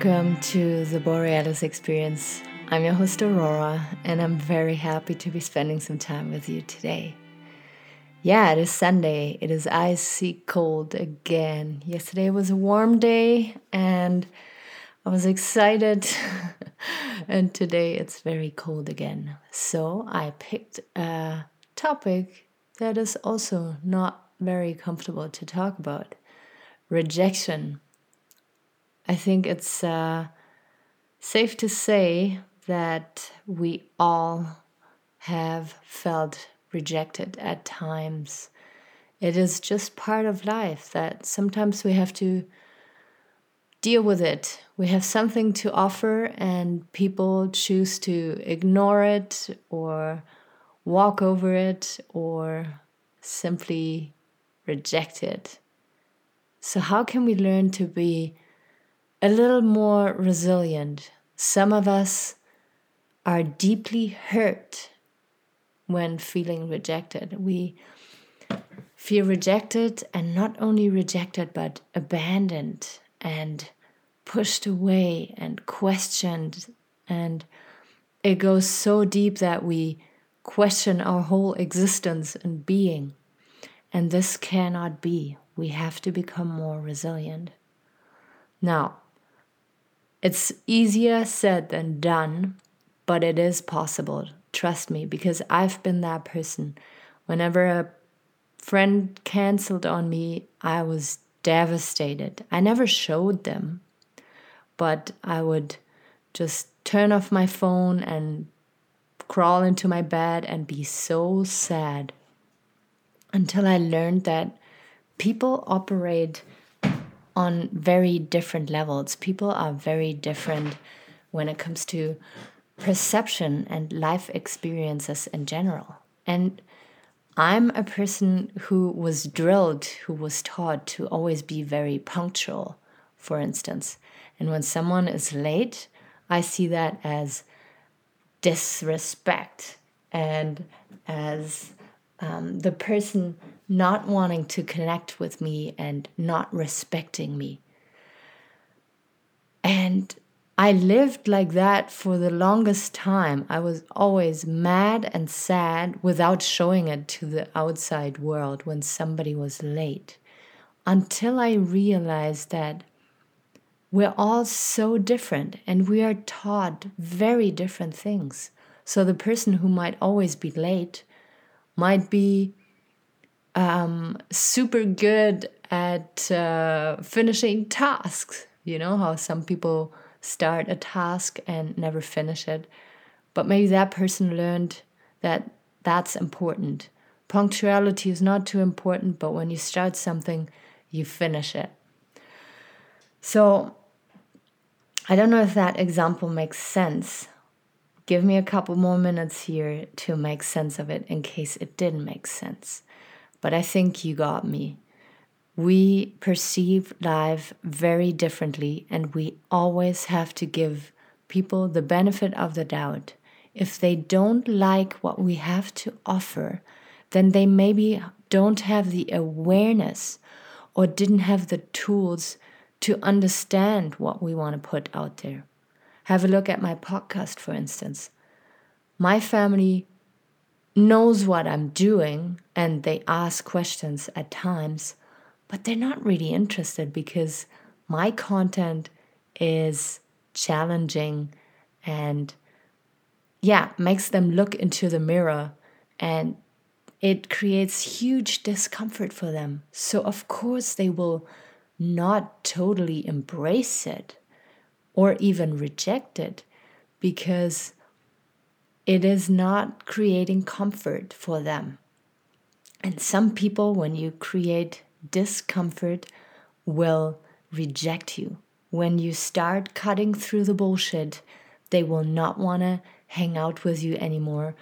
Welcome to the Borealis Experience. I'm your host Aurora, and I'm very happy to be spending some time with you today. Yeah, it is Sunday. It is icy cold again. Yesterday was a warm day, and I was excited. and today it's very cold again. So I picked a topic that is also not very comfortable to talk about rejection. I think it's uh, safe to say that we all have felt rejected at times. It is just part of life that sometimes we have to deal with it. We have something to offer, and people choose to ignore it or walk over it or simply reject it. So, how can we learn to be a little more resilient? Some of us are deeply hurt when feeling rejected. We feel rejected, and not only rejected, but abandoned and pushed away and questioned. And it goes so deep that we question our whole existence and being. And this cannot be. We have to become more resilient. Now, it's easier said than done, but it is possible. Trust me, because I've been that person. Whenever a friend canceled on me, I was devastated. I never showed them, but I would just turn off my phone and crawl into my bed and be so sad until I learned that people operate on very different levels. People are very different when it comes to perception and life experiences in general. And I'm a person who was drilled, who was taught to always be very punctual, for instance. And when someone is late, I see that as disrespect and as um, the person not wanting to connect with me and not respecting me. And I lived like that for the longest time. I was always mad and sad without showing it to the outside world when somebody was late. Until I realized that we're all so different and we are taught very different things. So the person who might always be late might be um, super good at uh, finishing tasks. You know how some people start a task and never finish it. But maybe that person learned that that's important. Punctuality is not too important, but when you start something, you finish it. So I don't know if that example makes sense. Give me a couple more minutes here to make sense of it in case it didn't make sense. But I think you got me. We perceive life very differently, and we always have to give people the benefit of the doubt. If they don't like what we have to offer, then they maybe don't have the awareness or didn't have the tools to understand what we want to put out there. Have a look at my podcast, for instance. My family knows what I'm doing and they ask questions at times, but they're not really interested because my content is challenging and yeah, makes them look into the mirror and it creates huge discomfort for them. So, of course, they will not totally embrace it or even reject it because it is not creating comfort for them. And some people, when you create discomfort, will reject you. When you start cutting through the bullshit, they will not want to hang out with you anymore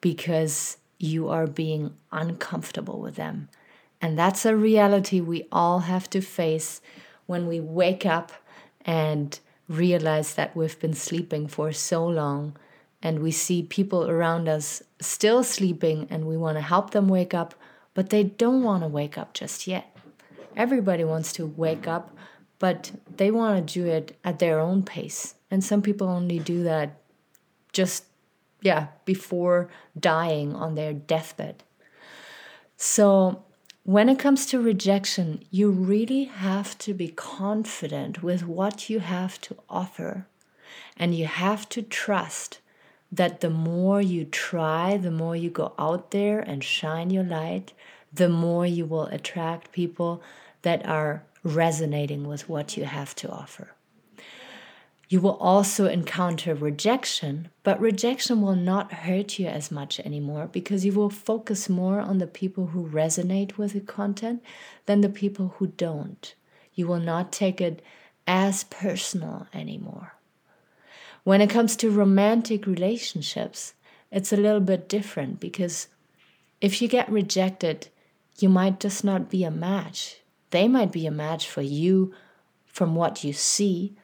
because you are being uncomfortable with them. And that's a reality we all have to face when we wake up and realize that we've been sleeping for so long and we see people around us still sleeping and we want to help them wake up, but they don't want to wake up just yet. Everybody wants to wake up, but they want to do it at their own pace. And some people only do that just, yeah, before dying on their deathbed. So, when it comes to rejection, you really have to be confident with what you have to offer. And you have to trust that the more you try, the more you go out there and shine your light, the more you will attract people that are resonating with what you have to offer. You will also encounter rejection, but rejection will not hurt you as much anymore because you will focus more on the people who resonate with the content than the people who don't. You will not take it as personal anymore. When it comes to romantic relationships, it's a little bit different because if you get rejected, you might just not be a match. They might be a match for you from what you see,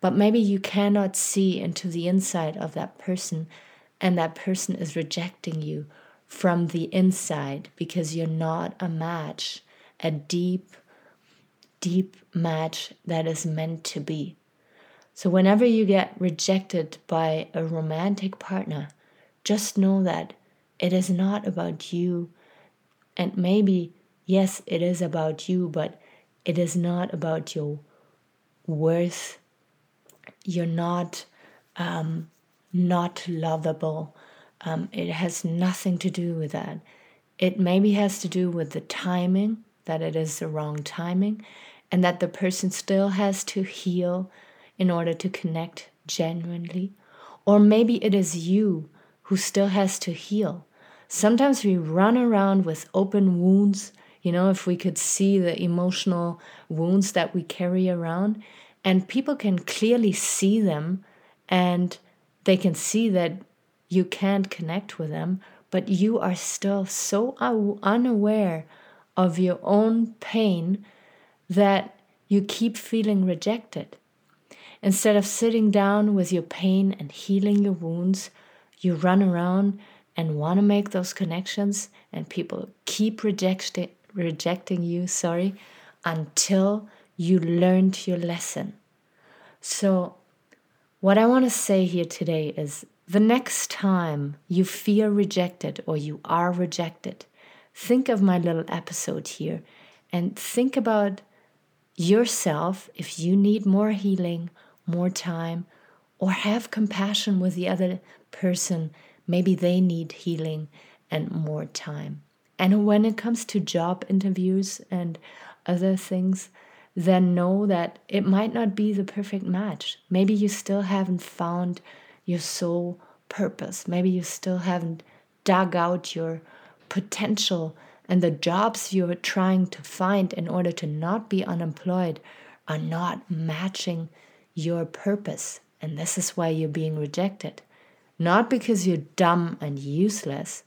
but maybe you cannot see into the inside of that person, and that person is rejecting you from the inside because you're not a match, a deep, deep match that is meant to be. So, whenever you get rejected by a romantic partner, just know that it is not about you. And maybe, yes, it is about you, but it is not about your worth. You're not um, not lovable. Um, it has nothing to do with that. It maybe has to do with the timing, that it is the wrong timing, and that the person still has to heal in order to connect genuinely. Or maybe it is you who still has to heal. Sometimes we run around with open wounds, you know, if we could see the emotional wounds that we carry around, and people can clearly see them and they can see that you can't connect with them, but you are still so unaware of your own pain that you keep feeling rejected. Instead of sitting down with your pain and healing your wounds, you run around and want to make those connections, and people keep rejecting rejecting you, sorry, until you learned your lesson. So, what I want to say here today is the next time you feel rejected or you are rejected, think of my little episode here and think about yourself if you need more healing more time, or have compassion with the other person. Maybe they need healing and more time. And when it comes to job interviews and other things, then know that it might not be the perfect match. Maybe you still haven't found your soul purpose. Maybe you still haven't dug out your potential, and the jobs you're trying to find in order to not be unemployed are not matching your purpose, and this is why you're being rejected. Not because you're dumb and useless,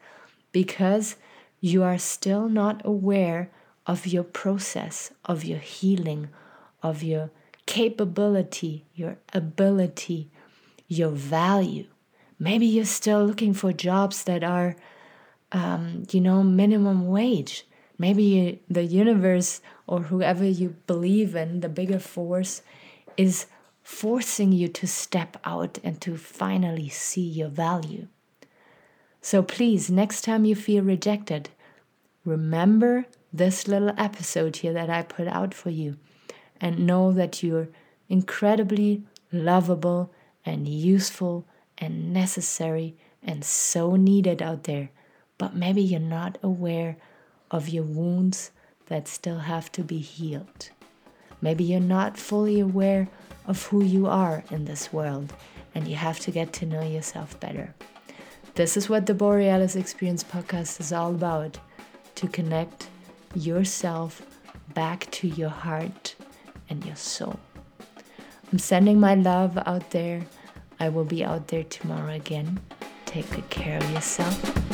because you are still not aware of your process, of your healing, of your capability, your ability, your value. Maybe you're still looking for jobs that are, um, you know, minimum wage. Maybe the universe or whoever you believe in, the bigger force, is forcing you to step out and to finally see your value. So please, next time you feel rejected, remember this little episode here that I put out for you and know that you're incredibly lovable and useful and necessary and so needed out there. But maybe you're not aware of your wounds that still have to be healed. Maybe you're not fully aware of who you are in this world, and you have to get to know yourself better. This is what the Borealis Experience podcast is all about to connect yourself back to your heart and your soul. I'm sending my love out there. I will be out there tomorrow again. Take good care of yourself